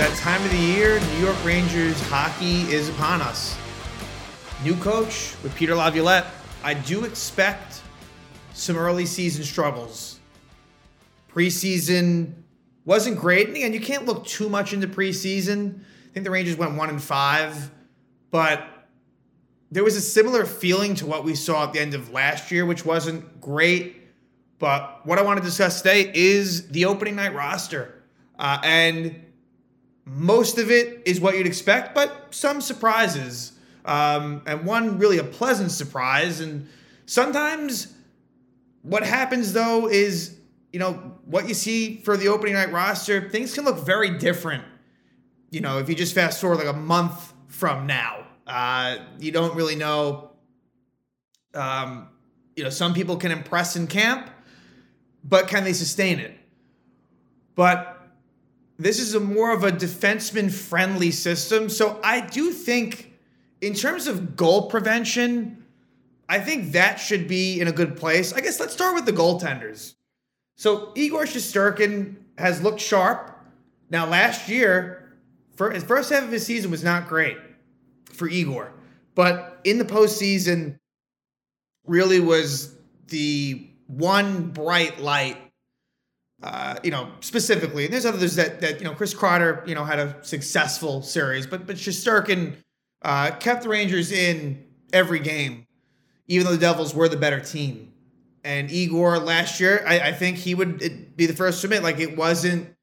that time of the year. New York Rangers hockey is upon us. New coach with Peter Laviolette. I do expect some early season struggles. Preseason wasn't great. And again, you can't look too much into preseason. I think the Rangers went one and five, but there was a similar feeling to what we saw at the end of last year, which wasn't great. But what I want to discuss today is the opening night roster. Uh, and most of it is what you'd expect, but some surprises. Um, and one really a pleasant surprise. And sometimes what happens though is, you know, what you see for the opening night roster, things can look very different. You know, if you just fast forward like a month from now, uh, you don't really know. Um, you know, some people can impress in camp, but can they sustain it? But this is a more of a defenseman friendly system. So I do think, in terms of goal prevention, I think that should be in a good place. I guess let's start with the goaltenders. So Igor Shesterkin has looked sharp. Now, last year, for his first half of his season was not great for Igor, but in the postseason, really was the one bright light uh, you know, specifically, and there's others that that you know, Chris Kreider, you know, had a successful series, but but Shesterkin uh, kept the Rangers in every game, even though the Devils were the better team. And Igor last year, I, I think he would be the first to admit, like it wasn't.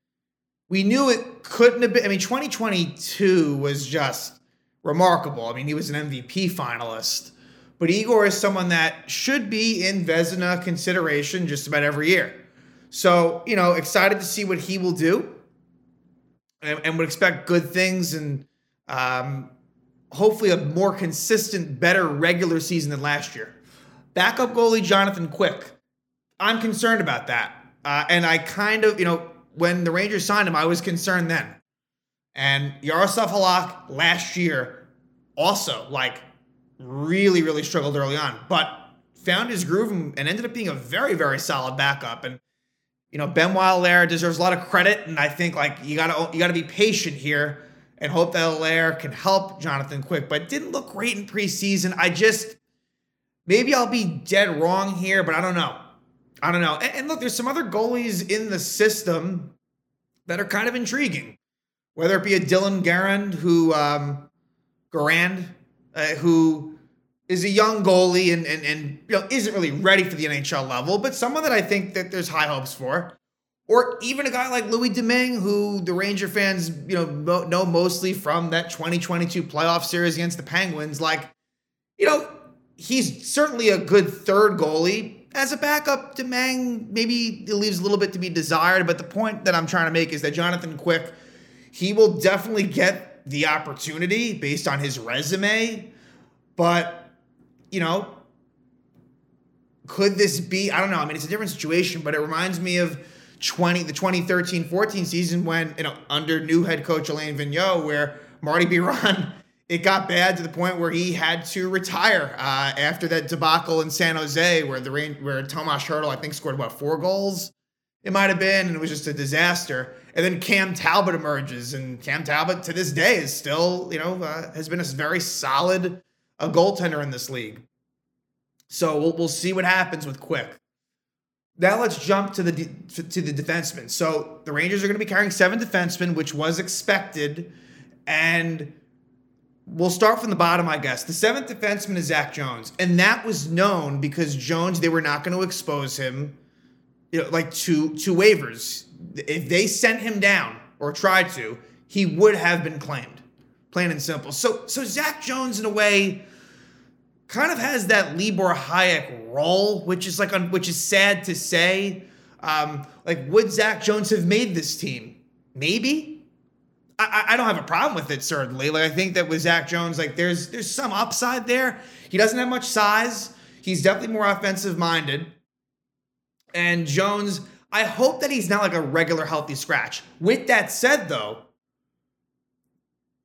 We knew it couldn't have been. I mean, 2022 was just remarkable. I mean, he was an MVP finalist, but Igor is someone that should be in Vezina consideration just about every year. So, you know, excited to see what he will do and, and would expect good things and um, hopefully a more consistent, better regular season than last year. Backup goalie Jonathan Quick. I'm concerned about that. Uh, and I kind of, you know, when the Rangers signed him, I was concerned then. And Jaroslav Halak last year also, like, really, really struggled early on, but found his groove and ended up being a very, very solid backup. And you know, Benoit Allaire deserves a lot of credit, and I think like you gotta you gotta be patient here and hope that Allaire can help Jonathan Quick. But didn't look great in preseason. I just maybe I'll be dead wrong here, but I don't know. I don't know. And, and look, there's some other goalies in the system that are kind of intriguing. Whether it be a Dylan Garand who um Garand, uh, who is a young goalie and and and you know isn't really ready for the NHL level, but someone that I think that there's high hopes for. Or even a guy like Louis Domingue, who the Ranger fans, you know, know mostly from that 2022 playoff series against the Penguins. Like, you know, he's certainly a good third goalie. As a backup, Domingue maybe it leaves a little bit to be desired. But the point that I'm trying to make is that Jonathan Quick, he will definitely get the opportunity based on his resume. But you know, could this be? I don't know. I mean, it's a different situation, but it reminds me of 20 the 2013-14 season when you know under new head coach Alain Vigneault, where Marty Biron. It got bad to the point where he had to retire uh, after that debacle in San Jose, where the rain, where Tomas Hertl I think scored about four goals. It might have been, and it was just a disaster. And then Cam Talbot emerges, and Cam Talbot to this day is still, you know, uh, has been a very solid a goaltender in this league. So we'll, we'll see what happens with Quick. Now let's jump to the to the defensemen. So the Rangers are going to be carrying seven defensemen, which was expected, and we'll start from the bottom, I guess. The seventh defenseman is Zach Jones, and that was known because Jones they were not going to expose him, you know, like to to waivers. If they sent him down or tried to, he would have been claimed plain and simple. So so Zach Jones in a way kind of has that Libor Hajek role, which is like which is sad to say. Um, like would Zach Jones have made this team? Maybe. I, I don't have a problem with it certainly. Like I think that with Zach Jones, like there's there's some upside there. He doesn't have much size. He's definitely more offensive minded. And Jones, I hope that he's not like a regular healthy scratch. With that said, though,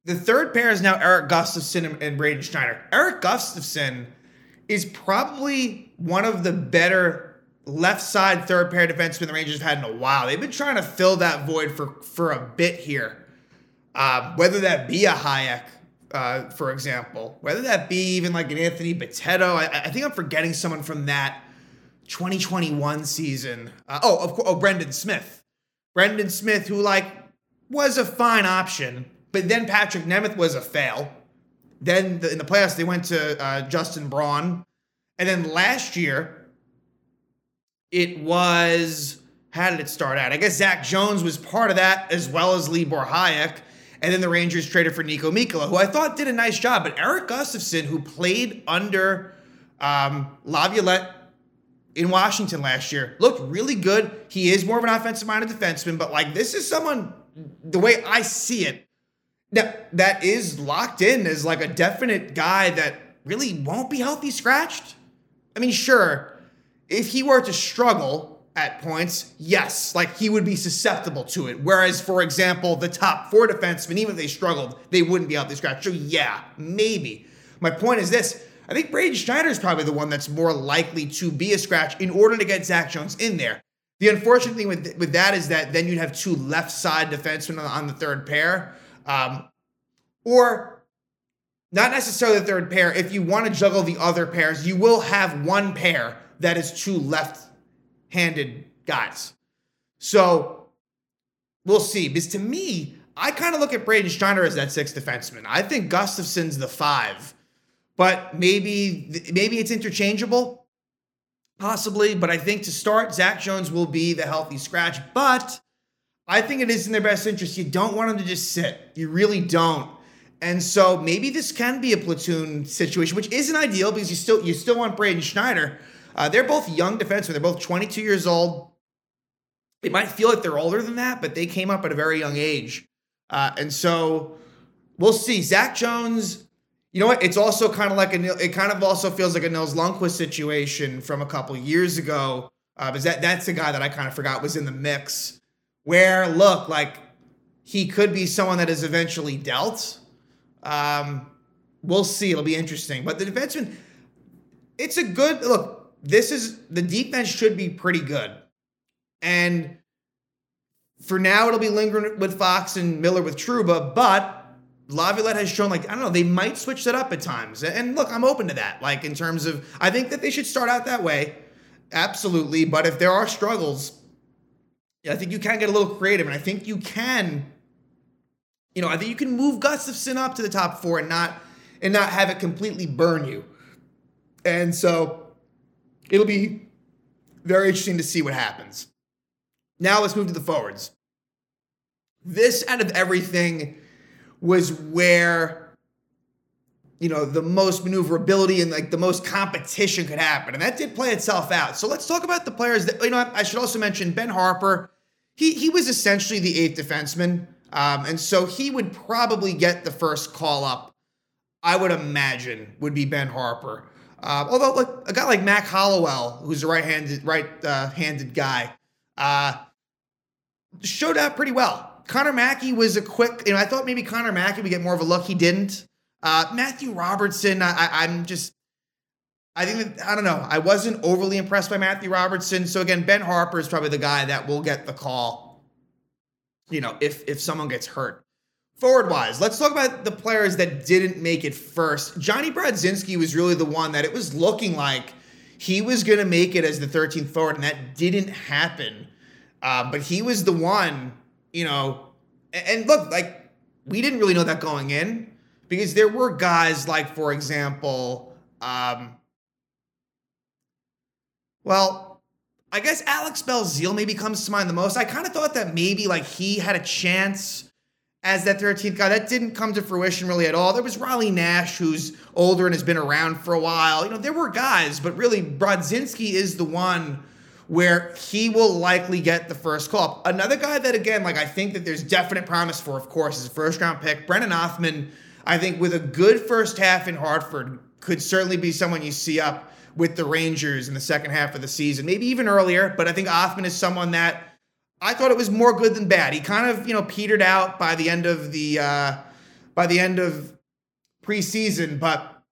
the third pair is now Eric Gustafsson and Braden Schneider. Eric Gustafsson is probably one of the better left side third pair defensemen the Rangers have had in a while. They've been trying to fill that void for for a bit here. Uh, whether that be a Hajek, uh, for example, whether that be even like an Anthony Bitetto. I, I think I'm forgetting someone from that 2021 season. Uh, oh, of course, oh, Brendan Smith. Brendan Smith, who like was a fine option, but then Patrik Nemeth was a fail. Then the, in the playoffs, they went to uh, Justin Braun. And then last year, it was, how did it start out? I guess Zach Jones was part of that, as well as Libor Hajek. And then the Rangers traded for Niko Mikkola, who I thought did a nice job. But Eric Gustafsson, who played under um, Laviolette in Washington last year, looked really good. He is more of an offensive minded defenseman, but like this is someone, the way I see it, that, that is locked in as like a definite guy that really won't be healthy scratched. I mean, sure, if he were to struggle, at points, yes, like he would be susceptible to it. Whereas, for example, the top four defensemen, even if they struggled, they wouldn't be out the scratch. So yeah, maybe. My point is this. I think Braden Schneider is probably the one that's more likely to be a scratch in order to get Zach Jones in there. The unfortunate thing with, with that is that then you'd have two left side defensemen on the third pair. Um, or not necessarily the third pair. If you want to juggle the other pairs, you will have one pair that is two left handed guys. So we'll see. Because to me, I kind of look at Braden Schneider as that sixth defenseman. I think Gustafsson's the five, but maybe maybe it's interchangeable, possibly. But I think to start, Zach Jones will be the healthy scratch. But I think it is in their best interest. You don't want them to just sit. You really don't. And so maybe this can be a platoon situation, which isn't ideal because you still you still want Braden Schneider. Uh, they're both young defensemen. They're both 22 years old. They might feel like they're older than that, but they came up at a very young age. Uh, and so we'll see. Zach Jones, you know what? It's also kind of like a, it kind of also feels like a Nils Lundkvist situation from a couple years ago. Uh, because that, that's the guy that I kind of forgot was in the mix. Where, look, like he could be someone that is eventually dealt. Um, we'll see. It'll be interesting. But the defenseman, it's a good look this is the defense should be pretty good. And for now, it'll be lingering with Fox and Miller with Trouba. but Laviolette has shown like I don't know they might switch that up at times. And look, I'm open to that. Like in terms of I think that they should start out that way, absolutely. But if there are struggles, I think you can get a little creative, and I think you can. You know, I think you can move Gustafsson up to the top four and not and not have it completely burn you. And so it'll be very interesting to see what happens. Now let's move to the forwards. This out of everything was where you know the most maneuverability and like the most competition could happen, and that did play itself out. So let's talk about the players that you know. I should also mention Ben Harper. He he was essentially the eighth defenseman, um, and so he would probably get the first call up. I would imagine would be Ben Harper. Uh, although, like a guy like Mac Hollowell, who's a right-handed right-handed uh, guy, uh, showed up pretty well. Connor Mackey was a quick. You know, I thought maybe Connor Mackey would get more of a look. He didn't. Uh, Matthew Robertson, I, I'm just. I think that, I don't know. I wasn't overly impressed by Matthew Robertson. So again, Ben Harper is probably the guy that will get the call. You know, if if someone gets hurt. Forward wise, let's talk about the players that didn't make it first. Johnny Brodzinski was really the one that it was looking like he was going to make it as the 13th forward, and that didn't happen. Uh, but he was the one, you know. And, and look, like, we didn't really know that going in because there were guys like, for example, um, well, I guess Alex Belzile maybe comes to mind the most. I kind of thought that maybe like he had a chance as that 13th guy. That didn't come to fruition really at all. There was Riley Nash, who's older and has been around for a while. You know, there were guys, but really Brodzinski is the one where he will likely get the first call. Another guy that, again, like I think that there's definite promise for, of course, is a first round pick. Brennan Othmann, I think with a good first half in Hartford, could certainly be someone you see up with the Rangers in the second half of the season, maybe even earlier. But I think Othmann is someone that I thought it was more good than bad. He kind of, you know, petered out by the end of the uh, by the end of preseason, but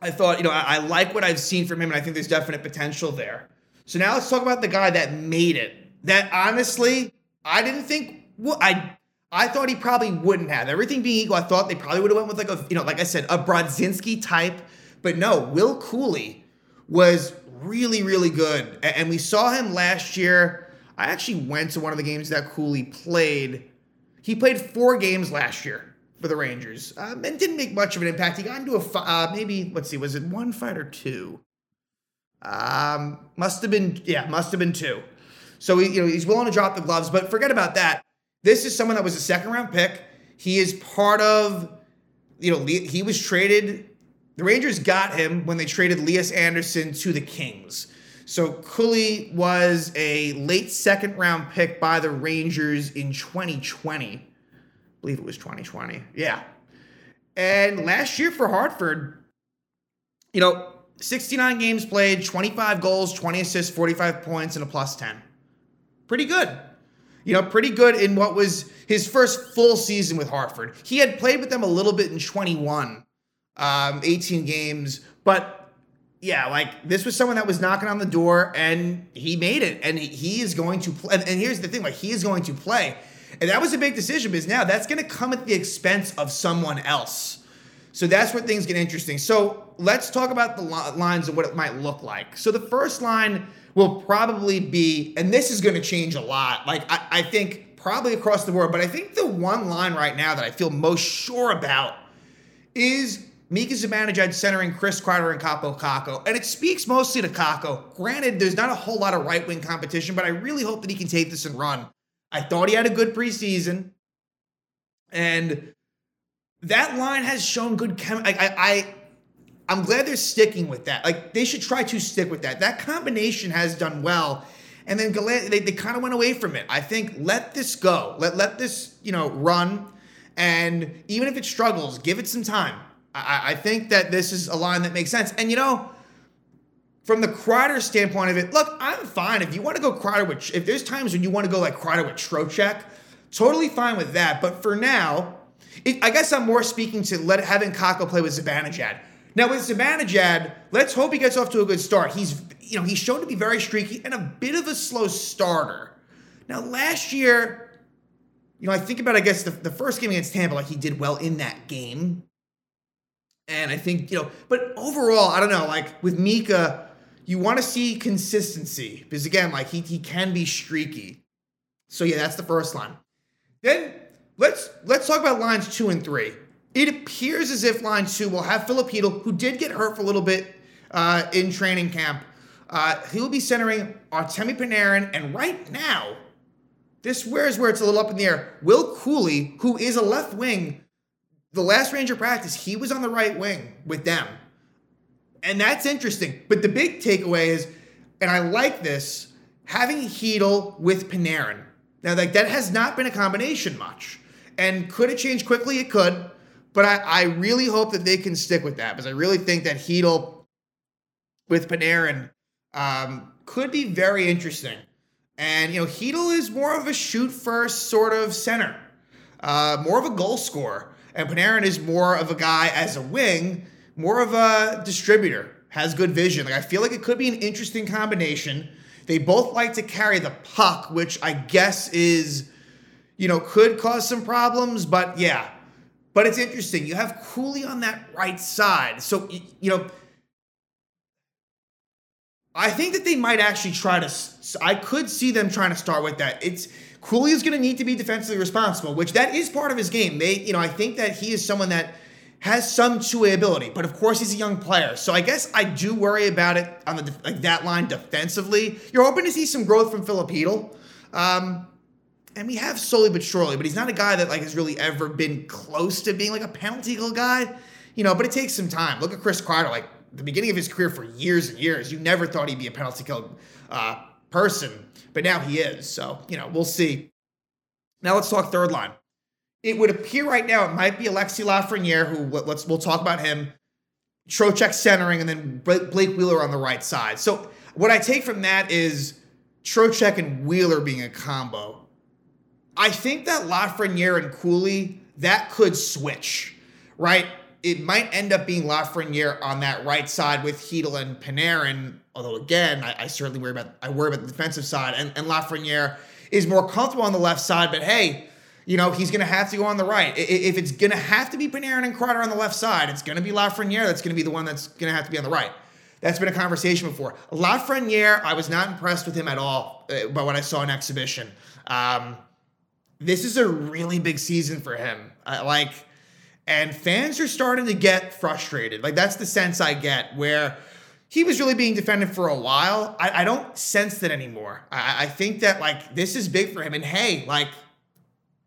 I thought, you know, I, I like what I've seen from him, and I think there's definite potential there. So now let's talk about the guy that made it. That honestly, I didn't think. Well, I I thought he probably wouldn't have. Everything being equal, I thought they probably would have went with like a, you know, like I said, a Brodzinski type. But no, Will Cuylle was really, really good. And we saw him last year. I actually went to one of the games that Cuylle played. He played four games last year for the Rangers um, and didn't make much of an impact. He got into a uh, maybe let's see, was it one fight or two? Um, must have been yeah, must have been two. So he, you know he's willing to drop the gloves, but forget about that. This is someone that was a second round pick. He is part of you know he was traded. The Rangers got him when they traded Lias Andersson to the Kings. So Cuylle was a late second round pick by the Rangers in 2020 believe it was 2020. Yeah. And last year for Hartford, you know, 69 games played, 25 goals, 20 assists, 45 points, and a plus 10. Pretty good. You know, pretty good in what was his first full season with Hartford. He had played with them a little bit in 21, um, 18 games, but yeah, like this was someone that was knocking on the door and he made it. And he is going to play. And here's the thing like, he is going to play. And that was a big decision because now that's going to come at the expense of someone else. So that's where things get interesting. So let's talk about the lines and what it might look like. So the first line will probably be, and this is going to change a lot. Like I, I think probably across the board, but I think the one line right now that I feel most sure about is Mika Zibanejad centering Chris Kreider and Kaapo Kakko. And it speaks mostly to Kakko. Granted, there's not a whole lot of right wing competition, but I really hope that he can take this and run. I thought he had a good preseason, and that line has shown good chem. I, I, I I'm glad they're sticking with that. Like they should try to stick with that. That combination has done well. And then they, they kind of went away from it. I think let this go. Let let this, you know, run. And even if it struggles, give it some time. I, I think that this is a line that makes sense. And you know, from the Kreider standpoint of it, look, I'm fine. If you want to go Kreider with, if there's times when you want to go like Kreider with Trocheck, totally fine with that. But for now, it, I guess I'm more speaking to let having Kakko play with Zibanejad. Now with Zibanejad, let's hope he gets off to a good start. He's you know he's shown to be very streaky and a bit of a slow starter. Now last year, you know I think about I guess the, the first game against Tampa, like he did well in that game. And I think, you know, but overall, I don't know, like with Mika, you want to see consistency because again, like he he can be streaky. So yeah, that's the first line. Then let's let's talk about lines two and three. It appears as if line two will have Chytil, who did get hurt for a little bit uh, in training camp. Uh, he will be centering Artemi Panarin, and right now, this where's where it's a little up in the air. Will Cuylle, who is a left wing, the last Ranger practice, he was on the right wing with them. And that's interesting. But the big takeaway is, and I like this, having Chytil with Panarin. Now, like that has not been a combination much. And could it change quickly? It could. But I, I really hope that they can stick with that because I really think that Chytil with Panarin um, could be very interesting. And, you know, Chytil is more of a shoot first sort of center, uh, more of a goal scorer. And Panarin is more of a guy as a wing more of a distributor, has good vision. Like I feel like it could be an interesting combination. They both like to carry the puck, which I guess is, you know, could cause some problems, but yeah. But it's interesting. You have Cuylle on that right side. So, you know, I think that they might actually try to. I could see them trying to start with that. It's Cuylle is going to need to be defensively responsible, which that is part of his game. They, you know, I think that he is someone that has some two-way ability, but of course he's a young player. So I guess I do worry about it on the like that line defensively. You're hoping to see some growth from Filip Chytil. Um, and we have slowly but surely, but he's not a guy that like has really ever been close to being like a penalty kill guy. You know, but it takes some time. Look at Chris Kreider, like the beginning of his career for years and years. You never thought he'd be a penalty kill uh, person, but now he is. So, you know, we'll see. Now let's talk third line it would appear right now it might be Alexi Lafreniere, who let's we'll talk about him. Trocheck centering, and then Blake Wheeler on the right side. So what I take from that is Trocheck and Wheeler being a combo. I think that Lafreniere and Cuylle, that could switch, right? It might end up being Lafreniere on that right side with Chytil and Panarin. Although again, I, I, certainly worry about I worry about the defensive side, and, and Lafreniere is more comfortable on the left side. But hey, you know, he's going to have to go on the right. If it's going to have to be Panarin and Kreider on the left side, it's going to be Lafreniere that's going to be the one that's going to have to be on the right. That's been a conversation before. Lafreniere, I was not impressed with him at all uh, by what I saw in exhibition. Um, this is a really big season for him. Uh, like, and fans are starting to get frustrated. Like, that's the sense I get where he was really being defended for a while. I, I don't sense that anymore. I, I think that, like, this is big for him. And hey, like,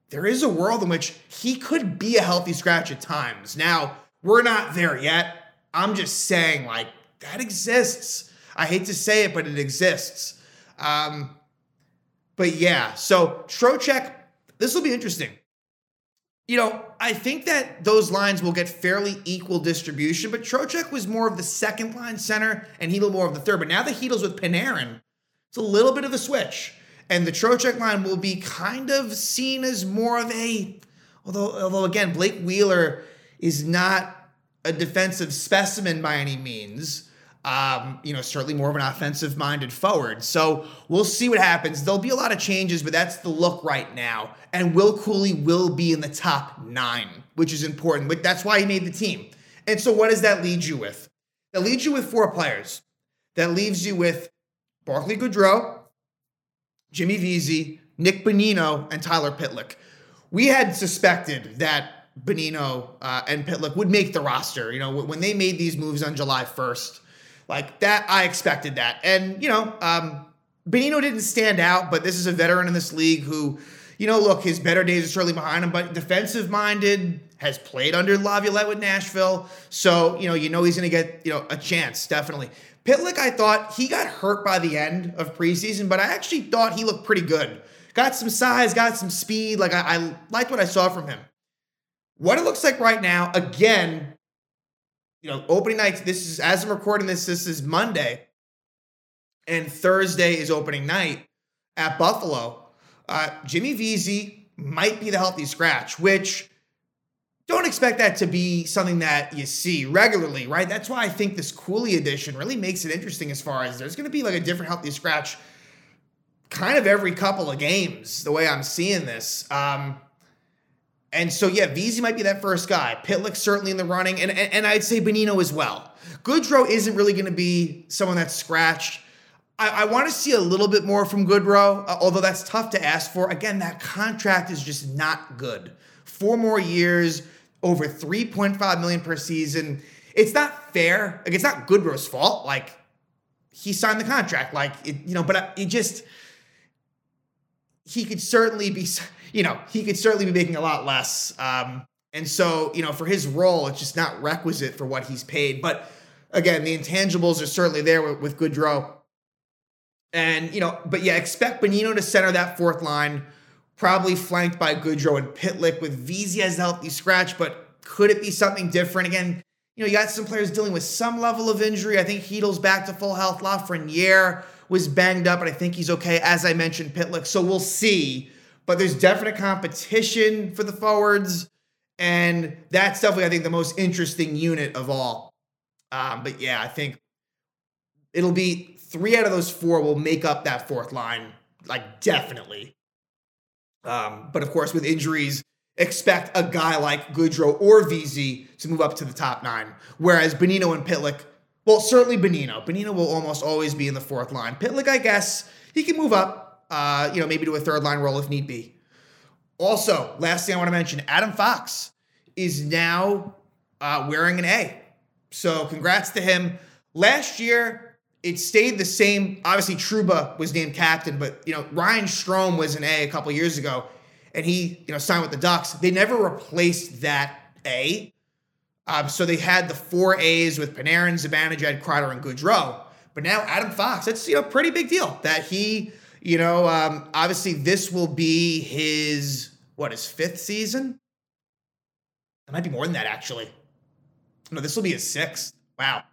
there is a world in which he could be a healthy scratch at times. Now, we're not there yet. I'm just saying, like, that exists. I hate to say it, but it exists. Um, but yeah, so Trocheck, this will be interesting. You know, I think that those lines will get fairly equal distribution, but Trocheck was more of the second line center and Chytil more of the third. But now that Chytil's with Panarin, it's a little bit of a switch. And the Trocheck line will be kind of seen as more of a, although, although again, Blake Wheeler is not a defensive specimen by any means. Um, you know, certainly more of an offensive minded forward. So we'll see what happens. There'll be a lot of changes, but that's the look right now. And Will Cuylle will be in the top nine, which is important. That's why he made the team. And so what does that lead you with? That leads you with four players. That leaves you with Barclay Goodrow, Jimmy Vesey, Nick Bonino, and Tyler Pitlick. We had suspected that Bonino uh, and Pitlick would make the roster. You know, when they made these moves on July 1st, like that, I expected that. And, you know, um, Bonino didn't stand out, but this is a veteran in this league who, you know, look, his better days are certainly behind him, but defensive minded, has played under Laviolette with Nashville. So, you know, you know he's going to get, you know, a chance, definitely. Pitlick, I thought he got hurt by the end of preseason, but I actually thought he looked pretty good. Got some size, got some speed. Like I, I liked what I saw from him. What it looks like right now, again, you know, opening night. This is as I'm recording this. This is Monday, and Thursday is opening night at Buffalo. Uh, Jimmy Vesey might be the healthy scratch, which don't expect that to be something that you see regularly, right? That's why I think this Cuylle edition really makes it interesting as far as there's going to be like a different healthy scratch kind of every couple of games, the way I'm seeing this. Um, and so, yeah, Vesey might be that first guy. Pitlick certainly in the running, and, and, and I'd say Bonino as well. Goodrow isn't really going to be someone that's scratched. I, I want to see a little bit more from Goodrow, uh, although that's tough to ask for. Again, that contract is just not good. Four more years, over 3.5 million per season. It's not fair. Like it's not Goodrow's fault. Like he signed the contract. Like it, you know, but it just he could certainly be, you know, he could certainly be making a lot less. Um, and so, you know, for his role, it's just not requisite for what he's paid. But again, the intangibles are certainly there with, with Goodrow. And, you know, but yeah, expect Bonino to center that fourth line probably flanked by Goodrow and Pitlick with Vesey as a healthy scratch, but could it be something different? Again, you know, you got some players dealing with some level of injury. I think Chytil's back to full health. Lafreniere was banged up, and I think he's okay. As I mentioned, Pitlick. So we'll see. But there's definite competition for the forwards. And that's definitely, I think, the most interesting unit of all. Um, but yeah, I think it'll be three out of those four will make up that fourth line, like definitely. Um, but of course, with injuries, expect a guy like Goodrow or Vesey to move up to the top nine. Whereas Bonino and Pitlick, well, certainly Benino. Benino will almost always be in the fourth line. Pitlick, I guess, he can move up, uh, you know, maybe to a third line role if need be. Also, last thing I want to mention Adam Fox is now uh, wearing an A. So congrats to him. Last year, it stayed the same. Obviously, Trouba was named captain, but you know Ryan Strome was an A a couple years ago, and he you know signed with the Ducks. They never replaced that A, um, so they had the four A's with Panarin, Zibanejad, Kreider, and Goodrow. But now Adam Fox, that's you know pretty big deal that he you know um, obviously this will be his what his fifth season. It might be more than that actually. No, this will be his sixth. Wow.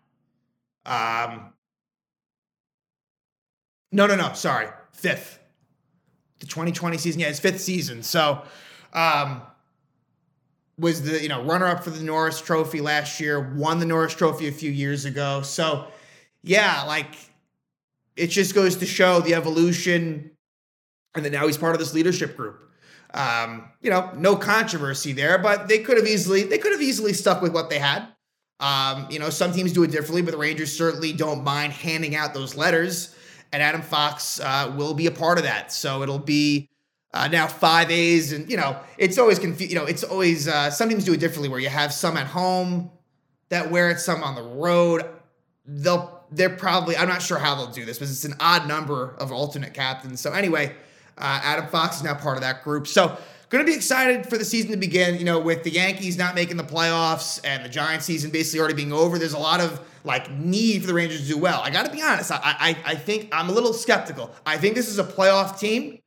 Um, no, no, no. Sorry, fifth. The 2020 season, yeah, his fifth season. So, um, was the you know runner up for the Norris Trophy last year. Won the Norris Trophy a few years ago. So, yeah, like it just goes to show the evolution, and that now he's part of this leadership group. Um, you know, no controversy there, but they could have easily they could have easily stuck with what they had. Um, you know, some teams do it differently, but the Rangers certainly don't mind handing out those letters, and Adam Fox uh, will be a part of that. So it'll be uh, now five A's, and you know, it's always confused. You know, it's always uh, some teams do it differently, where you have some at home that wear it, some on the road. They'll they're probably I'm not sure how they'll do this, but it's an odd number of alternate captains. So anyway. Uh, Adam Fox is now part of that group. So, going to be excited for the season to begin. You know, with the Yankees not making the playoffs and the Giant season basically already being over, there's a lot of like need for the Rangers to do well. I got to be honest. I, I I think I'm a little skeptical. I think this is a playoff team.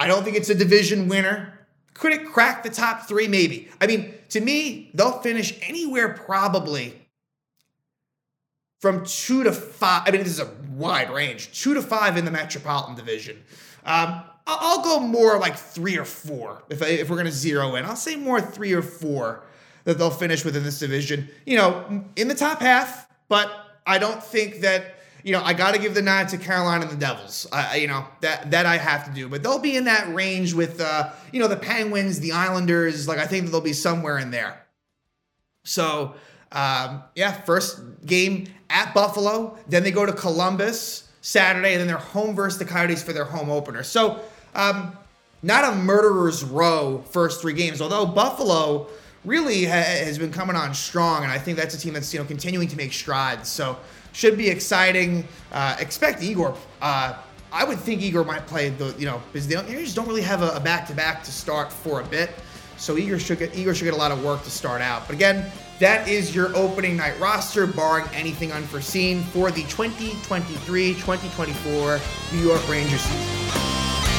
I don't think it's a division winner. Could it crack the top three? Maybe. I mean, to me, they'll finish anywhere probably from two to five. I mean, this is a wide range. Two to five in the Metropolitan Division. Um, I'll go more like three or four if, I, if we're going to zero in. I'll say more three or four that they'll finish within this division. You know, in the top half, but I don't think that you know I got to give the nod to Carolina and the Devils. You know that that I have to do, but they'll be in that range with uh, you know the Penguins, the Islanders. Like I think they'll be somewhere in there. So um, yeah, first game at Buffalo, then they go to Columbus. Saturday, and then they're home versus the Coyotes for their home opener. So, um, not a murderer's row first three games, although Buffalo really ha- has been coming on strong, and I think that's a team that's you know continuing to make strides. So, should be exciting. Uh, expect Igor. Uh, I would think Igor might play the you know because don't, they just don't really have a back to back to start for a bit. So Igor should get Igor should get a lot of work to start out. But again, that is your opening night roster, barring anything unforeseen for the 2023-2024 New York Rangers season.